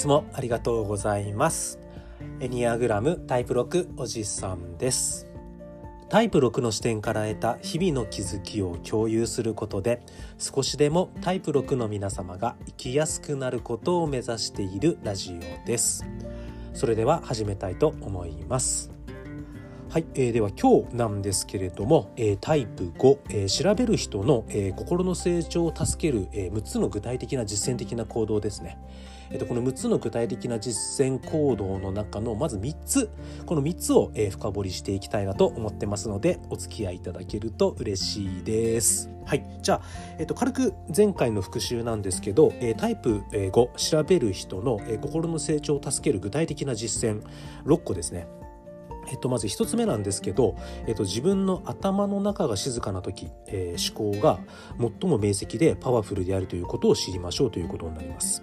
つもありがとうございます。エニアグラムタイプ6おじさんです。タイプ6の視点から得た日々の気づきを共有することで少しでもタイプ6の皆様が生きやすくなることを目指しているラジオです。それでは始めたいと思います。はい、えー、では今日なんですけれども、えー、タイプ5、えー、調べる人の、えー、心の成長を助ける、えー、6つの具体的な実践的な行動ですね。えー、とこの6つの具体的な実践行動の中のまず3つこの3つを、えー、深掘りしていきたいなと思ってますのでお付き合いいただけると嬉しいです。はい、じゃあ、えー、と軽く前回の復習なんですけど、えー、タイプ5調べる人の、えー、心の成長を助ける具体的な実践6個ですね。えっと、まず一つ目なんですけど、えっと、自分の頭の中が静かな時、えー、思考が最も明晰でパワフルであるということを知りましょうということになります。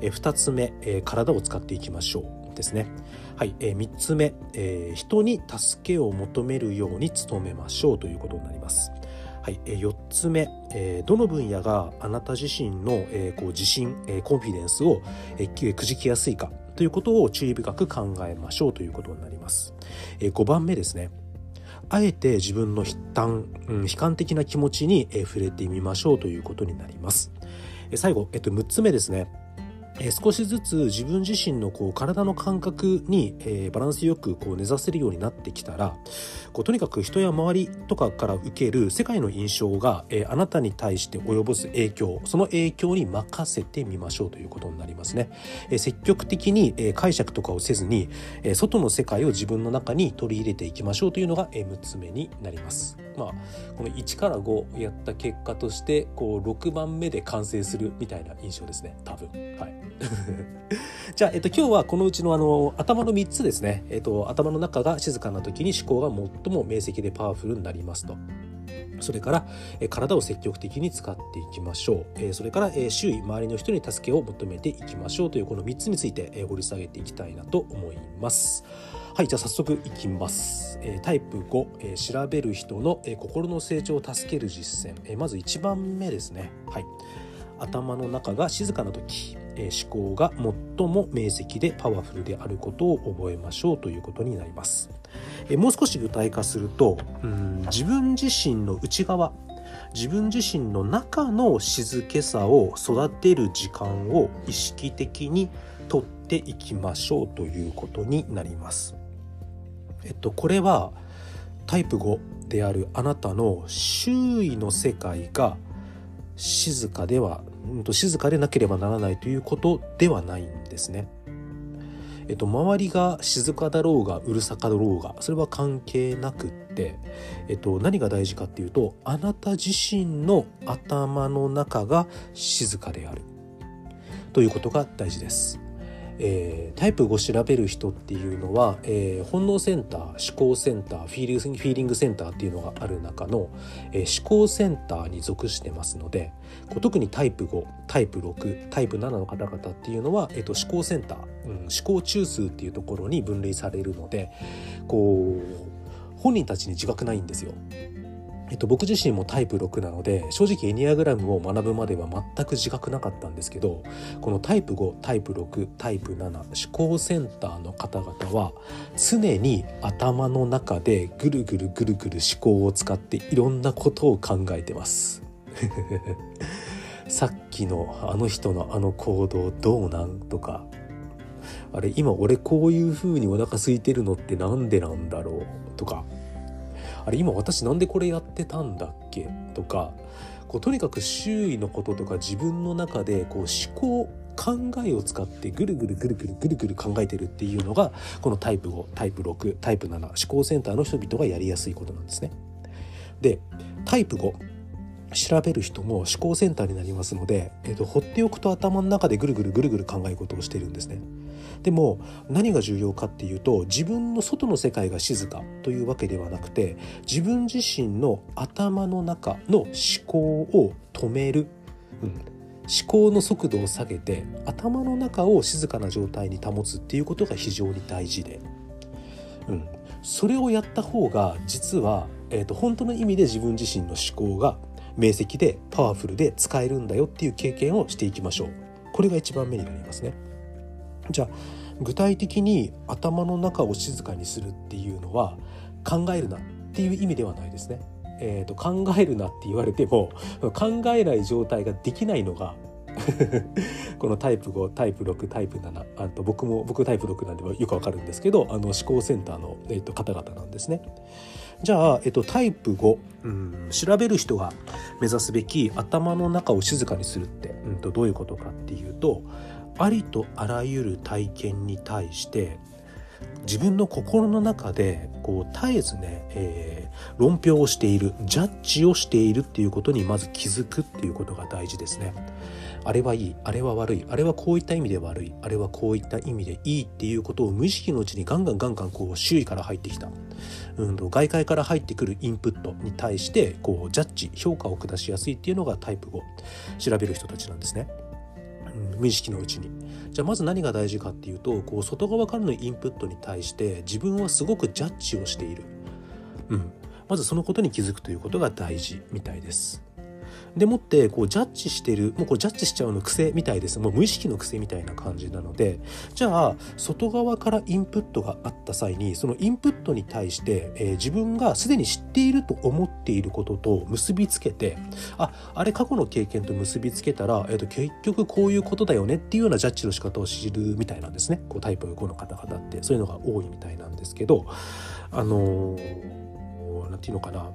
えー、2つ目、えー、体を使っていきましょうですね。はい、えー、3つ目、えー、人に助けを求めるように努めましょうということになります。はい、えー、4つ目、えー、どの分野があなた自身の、えー、こう自信、えー、コンフィデンスを、えー、くじきやすいかということを注意深く考えましょうということになります。えー、5番目ですね。あえて自分の悲嘆、うん、悲観的な気持ちに、えー、触れてみましょうということになります。えー、最後、えっと、6つ目ですね。え少しずつ自分自身のこう体の感覚に、え、バランスよくこう根ざせるようになってきたらこうとにかく人や周りとかから受ける世界の印象が、え、あなたに対して及ぼす影響その影響に任せてみましょうということになりますね。え、積極的に、え解釈とかをせずに、え外の世界を自分の中に取り入れていきましょうというのが、え6つ目になります。まあ、この1から5やった結果としてこう6番目で完成するみたいな印象ですね多分はい。じゃあ、えっと、今日はこのうちのあの頭の3つですね、えっと、頭の中が静かな時に思考が最も明晰でパワフルになりますと。それから、え体を積極的に使っていきましょう。えそれから、え周囲、周りの人に助けを求めていきましょうというこの3つについて、え掘り下げていきたいなと思います。はい、じゃあ早速いきます。えタイプ5、え調べる人の、え心の成長を助ける実践。えまず1番目ですね。はい。頭の中が静かな時、え思考が最も明晰でパワフルであることを覚えましょうということになります。えもう少し具体化するとうん自分自身の内側自分自身の中の静けさを育てる時間を意識的にとっていきましょうということになります。えっとこれはタイプ5であるあなたの周囲の世界が静かではうん、と静かでなければならないということではないんですね。えっと、周りが静かだろうがうるさかだろうがそれは関係なくって、えっと、何が大事かっていうとあなた自身の頭の中が静かであるということが大事です。えー、タイプ5調べる人っていうのは、えー、本能センター思考センターフィーリングセンターっていうのがある中の、えー、思考センターに属してますのでこう特にタイプ5タイプ6タイプ7の方々っていうのは、えーと、思考センター、うん、思考中枢っていうところに分類されるのでこう本人たちに自覚ないんですよ。えっと、僕自身もタイプ6なので正直エニアグラムを学ぶまでは全く自覚なかったんですけどこのタイプ5タイプ6タイプ7思考センターの方々は常に頭の中でぐるぐるぐるぐる思考を使っていろんなことを考えてます。さっきのあの人のあの行動どうなんとかあれ今俺こういう風にお腹空いてるのってなんでなんだろうとかあれ今私なんでこれやってたんだっけ？とかこうとにかく周囲のこととか自分の中でこう思考考えを使ってぐるぐるぐるぐるぐるぐる考えてるっていうのがこのタイプ5タイプ6タイプ7思考センターの人々がやりやすいことなんですね。でタイプ5調べる人も思考センターになりますので、えーと、放っておくと頭の中でぐるぐるぐるぐる考え事をしてるんですね。でも何が重要かっていうと自分の外の世界が静かというわけではなくて自分自身の頭の中の思考を止める、うん、思考の速度を下げて頭の中を静かな状態に保つっていうことが非常に大事で、うん、それをやった方が実は、えーと本当の意味で自分自身の思考が明晰でパワフルで使えるんだよっていう経験をしていきましょう。これが1番目になりますね。じゃあ具体的に頭の中を静かにするっていうのは考えるなっていう意味ではないですね。えーと、考えるなって言われても 考えない状態ができないのが このタイプ5タイプ6タイプ7あと僕も僕タイプ6なんでよくわかるんですけどあの思考センターの、えーと、方々なんですね。じゃあ、えっと、タイプ5、うん、調べる人が目指すべき頭の中を静かにするって、うん、とどういうことかっていうとありとあらゆる体験に対して自分の心の中でこう絶えずね、えー、論評をしているジャッジをしているっていうことにまず気づくっていうことが大事ですね。あれはいいあれは悪いあれはこういった意味で悪いあれはこういった意味でいいっていうことを無意識のうちにガンガンガンガンこう周囲から入ってきた、うん、外界から入ってくるインプットに対してこうジャッジ評価を下しやすいっていうのがタイプ5調べる人たちなんですね。うん、無意識のうちに。じゃあまず何が大事かっていうとこう外側からのインプットに対して自分はすごくジャッジをしている、うん、まずそのことに気づくということが大事みたいです。でもってこうジャッジしてるもうこうジャッジしちゃうの癖みたいです。もう無意識の癖みたいな感じなのでじゃあ外側からインプットがあった際にそのインプットに対して、えー、自分がすでに知っていると思っていることと結びつけてああれ過去の経験と結びつけたら、えーと、結局こういうことだよねっていうようなジャッジの仕方を知るみたいなんですね。こうタイプ5の方々って。そういうのが多いみたいなんですけどあのー、ていうのかな。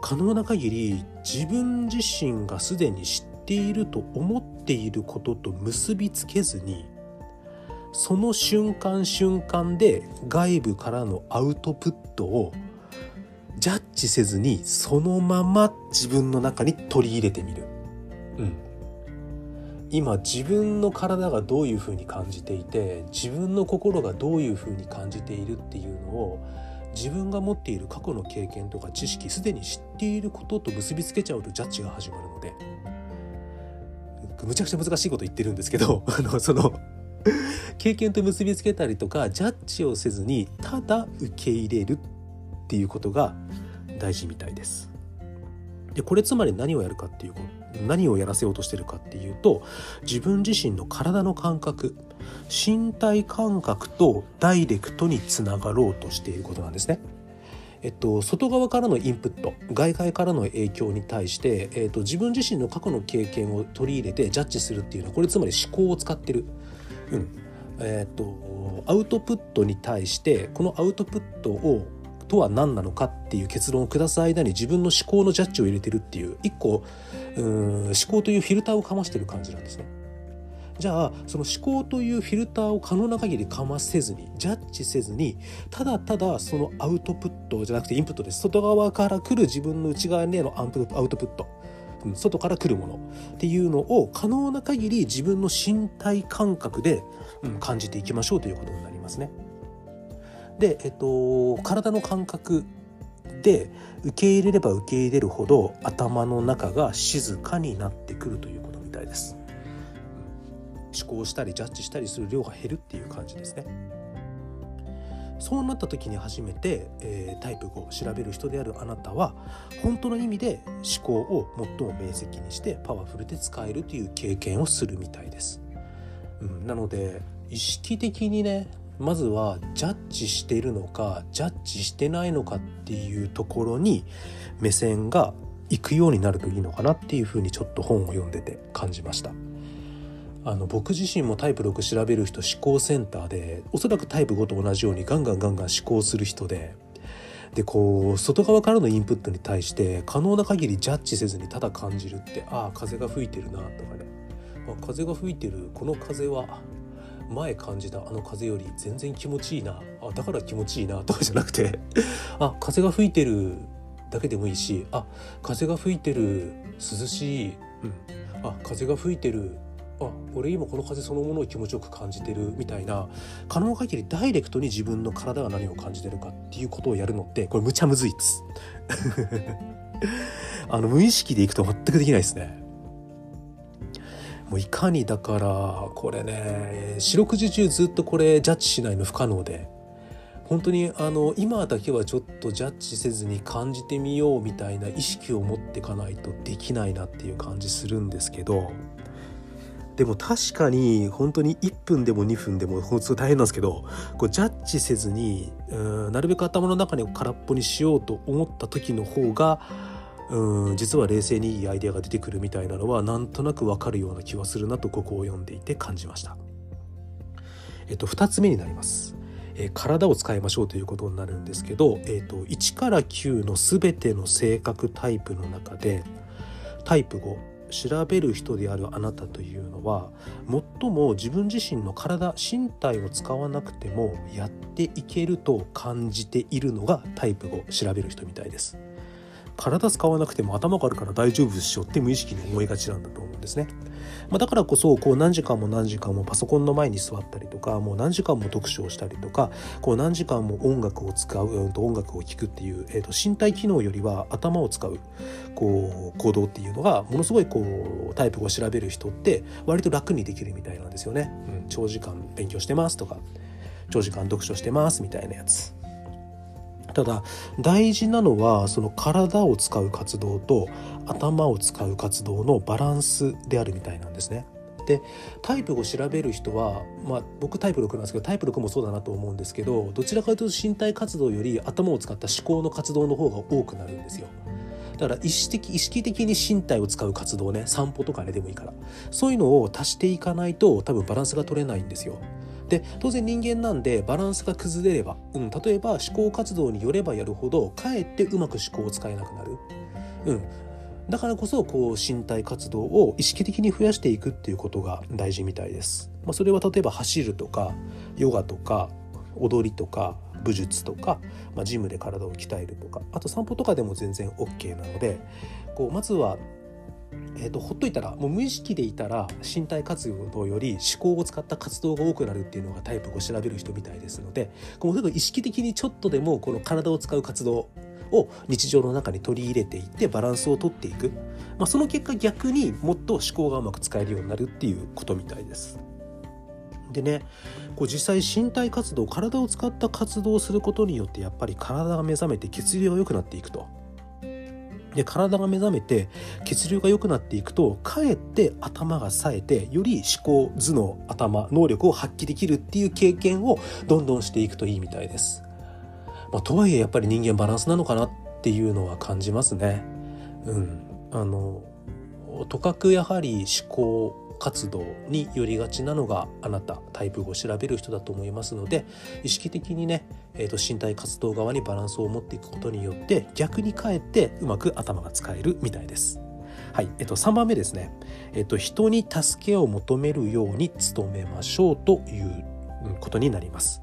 可能な限り自分自身がすでに知っていると思っていることと結びつけずにその瞬間瞬間で外部からのアウトプットをジャッジせずにそのまま自分の中に取り入れてみる。うん、今自分の体がどういうふうに感じていて自分の心がどういうふうに感じているっていうのを自分が持っている過去の経験とか知識すでに知っていることと結びつけちゃうとジャッジが始まるのでむちゃくちゃ難しいこと言ってるんですけど あのその経験と結びつけたりとかジャッジをせずにただ受け入れるっていうことが大事みたいです。でこれつまり何をやるかっていう何をやらせようとしてるかっていうと自分自身の体の感覚身体感覚とダイレクトにつながろうとしていることなんですね。えっと、外側からのインプット外界からの影響に対して、えっと、自分自身の過去の経験を取り入れてジャッジするっていうのはこれつまり思考を使ってる。うんえっと、アウトプットに対してこのアウトプットをとは何なのかっていう結論を下す間に自分の思考のジャッジを入れてるっていう一個うん思考というフィルターをかましてる感じなんですね。じゃあその思考というフィルターを可能な限りかませずにジャッジせずにただただそのアウトプットじゃなくてインプットです外側から来る自分の内側へのアウトプット外から来るものっていうのを可能な限り自分の身体感覚で、感じていきましょうということになりますね。で、えっと、体の感覚で受け入れれば受け入れるほど頭の中が静かになってくるという。思考したりジャッジしたりする量が減るっていう感じですね。そうなった時に初めて、えー、タイプ5を調べる人であるあなたは本当の意味で思考を最も明晰にしてパワフルで使えるという経験をするみたいです。うん、なので意識的にねまずはジャッジしているのかジャッジしてないのかっていうところに目線が行くようになるといいのかなっていうふうにちょっと本を読んでて感じました。あの僕自身もタイプ6調べる人思考センターでおそらくタイプ5と同じようにガンガンガンガン思考する人ででこう外側からのインプットに対して可能な限りジャッジせずにただ感じるってああ風が吹いてるなとかね。あ風が吹いてる。この風は前感じたあの風より全然気持ちいいな。あだから気持ちいいなとかじゃなくて あ風が吹いてるだけでもいいしあ風が吹いてる涼しい、うん、あ風が吹いてるあ俺今この風そのものを気持ちよく感じてるみたいな可能限りダイレクトに自分の体が何を感じてるかっていうことをやるのってこれむちゃむずいっす。あの無意識でいくと全くできないですね。もういかにだからこれね四六時中ずっとこれジャッジしないの不可能で本当にあの今だけはちょっとジャッジせずに感じてみようみたいな意識を持ってかないとできないなっていう感じするんですけどでも確かに本当に1分でも2分でも本当大変なんですけどこうジャッジせずにうんなるべく頭の中に空っぽにしようと思った時の方がうん実は冷静にいいアイデアが出てくるみたいなのはなんとなくわかるような気はするなとここを読んでいて感じました。えっと、2つ目になります。え、体を使いましょうということになるんですけど、えーと、1から9の全ての性格タイプの中でタイプ5調べる人であるあなたというのは最も自分自身の体身体を使わなくてもやっていけると感じているのがタイプ5調べる人みたいです。体使わなくても頭があるから大丈夫でしょって無意識に思いがちなんだと思うんですね。まあ、だからこそこう何時間も何時間もパソコンの前に座ったりとかもう何時間も読書をしたりとかこう何時間も音楽を使う、うん、と音楽を聴くっていう、えー、と身体機能よりは頭を使うこう行動っていうのがものすごいこうタイプを調べる人って割と楽にできるみたいなんですよね。うん、長時間勉強してますとか長時間読書してますみたいなやつ。ただ大事なのはその体を使う活動と頭を使う活動のバランスであるみたいなんですね。でタイプを調べる人は、まあ、僕タイプ6なんですけどタイプ6もそうだなと思うんですけどどちらかというと身体活動より頭を使った思考の活動の方が多くなるんですよ。だから意識的意識的に身体を使う活動ね散歩とかねでもいいからそういうのを足していかないと多分バランスが取れないんですよ。で当然人間なんでバランスが崩れれば、うん、例えば思考活動によればやるほどかえってうまく思考を使えなくなる、うん、だからこそこう身体活動を意識的に増やしていくっていうことが大事みたいです。まあ、それは例えば走るとかヨガとか踊りとか武術とか、まあ、ジムで体を鍛えるとかあと散歩とかでも全然 OK なのでこうまずはえーと、ほっといたらもう無意識でいたら身体活動より思考を使った活動が多くなるっていうのがタイプを調べる人みたいですのでこの意識的にちょっとでもこの体を使う活動を日常の中に取り入れていってバランスをとっていく、まあ、その結果逆にもっと思考がうまく使えるようになるっていうことみたいです。でねこう実際身体活動体を使った活動をすることによってやっぱり体が目覚めて血流が良くなっていくと。で体が目覚めて血流が良くなっていくとかえって頭が冴えてより思考頭脳頭能力を発揮できるっていう経験をどんどんしていくといいみたいです。まあ、とはいえやっぱり人間バランスなのかなっていうのは感じますね。うん、あのとかくやはり思考活動によりがちなのがあなたタイプ5を調べる人だと思いますので意識的にね、えーと、身体活動側にバランスを持っていくことによって逆にかえってうまく頭が使えるみたいです。はいえっと、3番目ですね、えっと、人に助けを求めるように努めましょうということになります。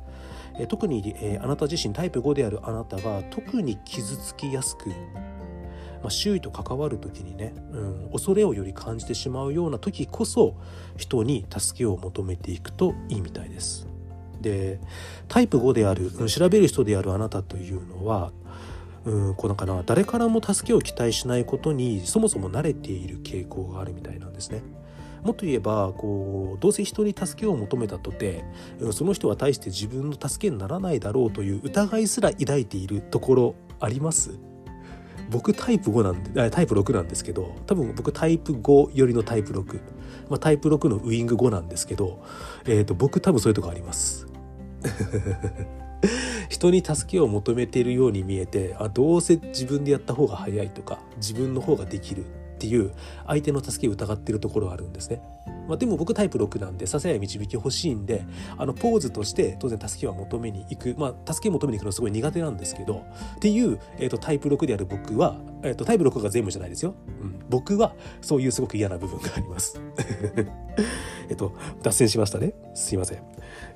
え特に、えあなた自身タイプ5であるあなたが特に傷つきやすくまあ、周囲と関わる時にね、うん、恐れをより感じてしまうような時こそ人に助けを求めていくといいみたいです。でタイプ5である調べる人であるあなたというのはうんこうなんかな誰からも助けを期待しないことにそもそも慣れている傾向があるみたいなんですね。もっと言えばこうどうせ人に助けを求めたとてその人は対して自分の助けにならないだろうという疑いすら抱いているところあります僕タイプ5なんでタイプ6なんですけど多分僕タイプ5よりのタイプ6、まあ、タイプ6のウイング5なんですけど、えーと、僕多分そういうとこあります。人に助けを求めているように見えてあどうせ自分でやった方が早いとか自分の方ができる。っていう相手の助けを疑ってるところはあるんですね。まあ、でも僕タイプ6なんでささや導き欲しいんであのポーズとして当然助けは求めに行く。まあ助け求めに行くのすごい苦手なんですけどっていう、えーと、タイプ6である僕は、えーと、タイプ6が全部じゃないですよ、うん、僕はそういうすごく嫌な部分があります。えっと脱線しましたね。すいません。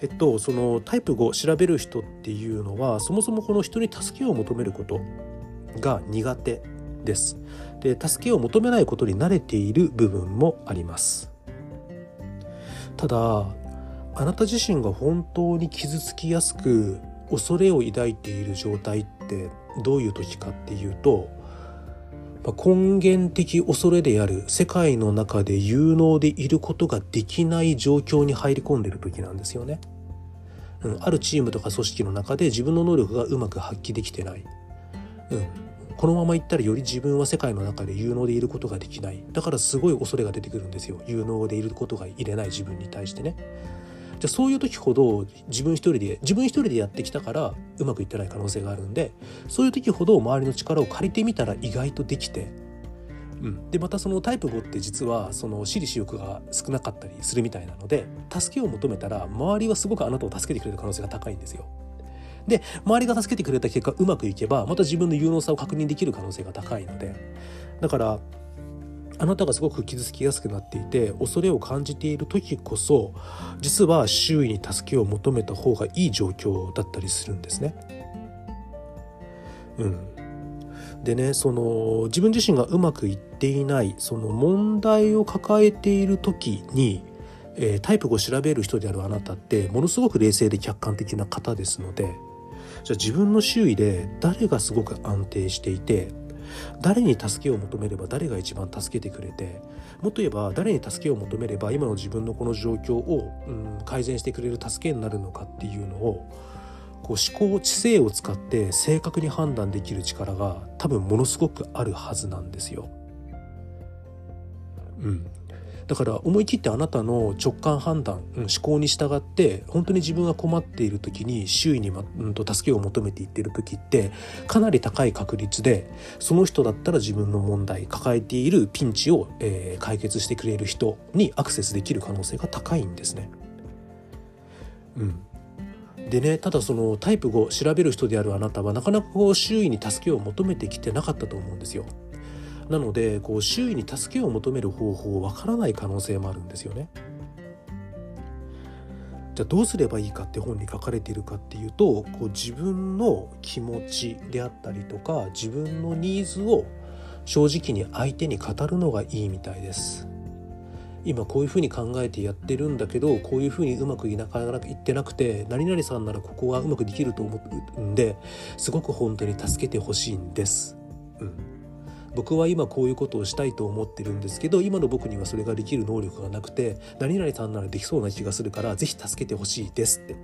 えっとそのタイプ5調べる人っていうのはそもそもこの人に助けを求めることが苦手。ですで助けを求めないことに慣れている部分もありますただあなた自身が本当に傷つきやすく恐れを抱いている状態ってどういう時かっていうと根源的恐れである世界の中で有能でいることができない状況に入り込んでる時なんですよね。うん、あるチームとか組織の中で自分の能力がうまく発揮できてない。うん、このままいったらより自分は世界の中で有能でいることができない。だからすごい恐れが出てくるんですよ。有能でいることがいれない自分に対してね。じゃあそういう時ほど自分一人で自分一人でやってきたからうまくいってない可能性があるんでそういう時ほど周りの力を借りてみたら意外とできてうん、でまたそのタイプ5って実はその私利私欲が少なかったりするみたいなので助けを求めたら周りはすごくあなたを助けてくれる可能性が高いんですよ。で周りが助けてくれた結果うまくいけばまた自分の有能さを確認できる可能性が高いのでだからあなたがすごく傷つきやすくなっていて恐れを感じている時こそ実は周囲に助けを求めた方がいい状況だったりするんですね。うん、でねその自分自身がうまくいっていないその問題を抱えている時に、えー、タイプを調べる人であるあなたってものすごく冷静で客観的な方ですのでじゃあ自分の周囲で誰がすごく安定していて誰に助けを求めれば誰が一番助けてくれてもっと言えば誰に助けを求めれば今の自分のこの状況を、うん、改善してくれる助けになるのかっていうのをこう思考知性を使って正確に判断できる力が多分ものすごくあるはずなんですよ。うん、だから思い切ってあなたの直感判断、うん、思考に従って本当に自分が困っている時に周囲に、ま、うん、と助けを求めていってる時ってかなり高い確率でその人だったら自分の問題抱えているピンチを、えー、解決してくれる人にアクセスできる可能性が高いんですね。うん、でねただそのタイプ5調べる人であるあなたはなかなかこう周囲に助けを求めてきてなかったと思うんですよ。なのでこう周囲に助けを求める方法わからない可能性もあるんですよね。じゃあどうすればいいかって本に書かれているかっていうとこう自分の気持ちであったりとか自分のニーズを正直に相手に語るのがいいみたいです。今こういうふうに考えてやってるんだけどこういうふうにうまくいなかなかいってなくて何々さんならここがうまくできると思うんですごく本当に助けてほしいんです。うん僕は今こういうことをしたいと思ってるんですけど今の僕にはそれができる能力がなくて何々さんならできそうな気がするから是非助けてほしいですって。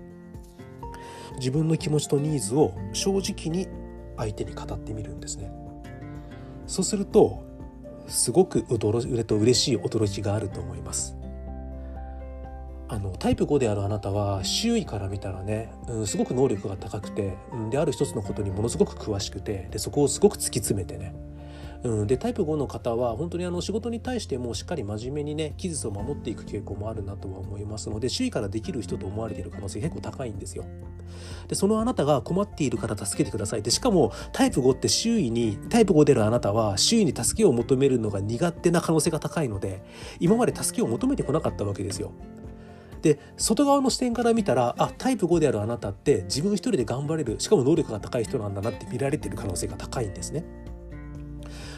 自分の気持ちとニーズを正直に相手に語ってみるんですね。そうするとすごく驚と嬉しい驚きがあると思います。あのタイプ5であるあなたは周囲から見たらね、うん、すごく能力が高くて、うん、である一つのことにものすごく詳しくてでそこをすごく突き詰めてねうん、でタイプ5の方は本当にあの仕事に対してもしっかり真面目にね期日を守っていく傾向もあるなとは思いますので周囲からできる人と思われている可能性結構高いんですよ。でそのあなたが困っているから助けてくださいでしかもタイプ5って周囲にタイプ5でのあなたは周囲に助けを求めるのが苦手な可能性が高いので今まで助けを求めてこなかったわけですよ。で外側の視点から見たらあタイプ5であるあなたって自分一人で頑張れるしかも能力が高い人なんだなって見られてる可能性が高いんですね。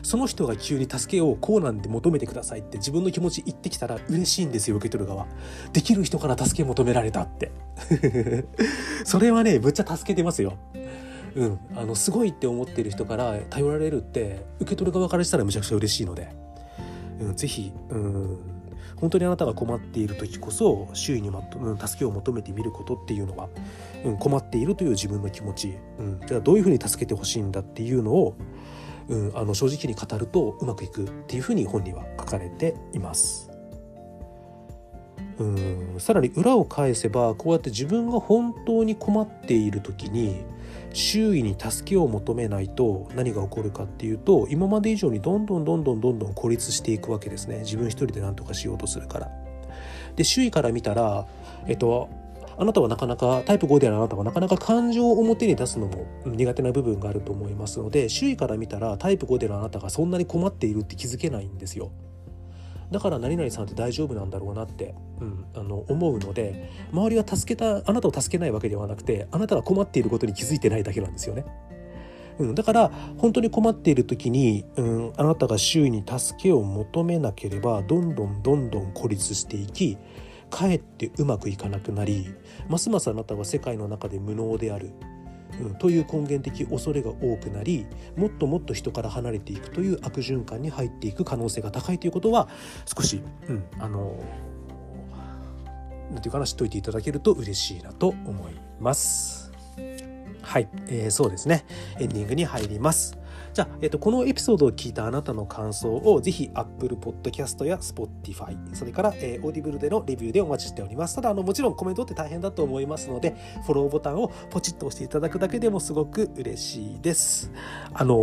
その人が急に助けをこうなんで求めてくださいって自分の気持ち言ってきたら嬉しいんですよ受け取る側。できる人から助け求められたって。それはねむっちゃ助けてますよ。うん、あのすごいって思ってる人から頼られるって受け取る側からしたらむちゃくちゃ嬉しいので、うん、ぜひ、うん、本当にあなたが困っている時こそ周囲に、まうん、助けを求めてみることっていうのは、うん、困っているという自分の気持ち、うん、じゃあどういうふうに助けてほしいんだっていうのをうん、あの正直に語るとうまくいくっていうふうに本には書かれています。うんさらに裏を返せばこうやって自分が本当に困っている時に周囲に助けを求めないと何が起こるかっていうと今まで以上にどんどんどんどんどんどん孤立していくわけですね自分一人で何とかしようとするから。で周囲から見たら、えっと、あなたはなかなかタイプ5であるあなたはなかなか感情を表に出すのも苦手な部分があると思いますので周囲から見たらタイプ5であるあなたがそんなに困っているって気づけないんですよ。だから何々さんって大丈夫なんだろうなって、うん、あの思うので周りは助けたあなたを助けないわけではなくてあなたが困っていることに気づいてないだけなんですよね。うん、だから本当に困っている時に、うん、あなたが周囲に助けを求めなければどんどんどんどん孤立していきかえってうまくいかなくなりますますあなたは世界の中で無能である、うん、という根源的恐れが多くなりもっともっと人から離れていくという悪循環に入っていく可能性が高いということは少し、うん、あのなんていうかな知っといていただけると嬉しいなと思います。はい、えー、そうですねエンディングに入ります。じゃあ、えっと、このエピソードを聞いたあなたの感想をぜひ Apple Podcast や Spotify、それから、えー、Audible でのレビューでお待ちしております。ただ、あの、もちろんコメントって大変だと思いますので、フォローボタンをポチッと押していただくだけでもすごく嬉しいです。あの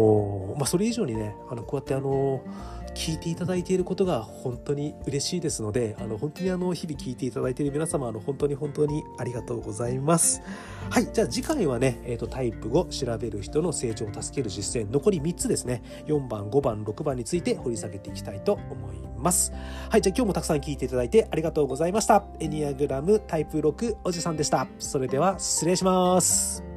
ー、まあ、それ以上にね、あの、こうやってあのー聞いていただいていることが本当に嬉しいですのであの本当にあの日々聞いていただいている皆様あの本当に本当にありがとうございます。はいじゃあ次回はね、えーと、タイプ5調べる人の成長を助ける実践残り3つですね。4番5番6番について掘り下げていきたいと思います。はいじゃあ今日もたくさん聞いていただいてありがとうございました。エニアグラムタイプ6おじさんでした。それでは失礼します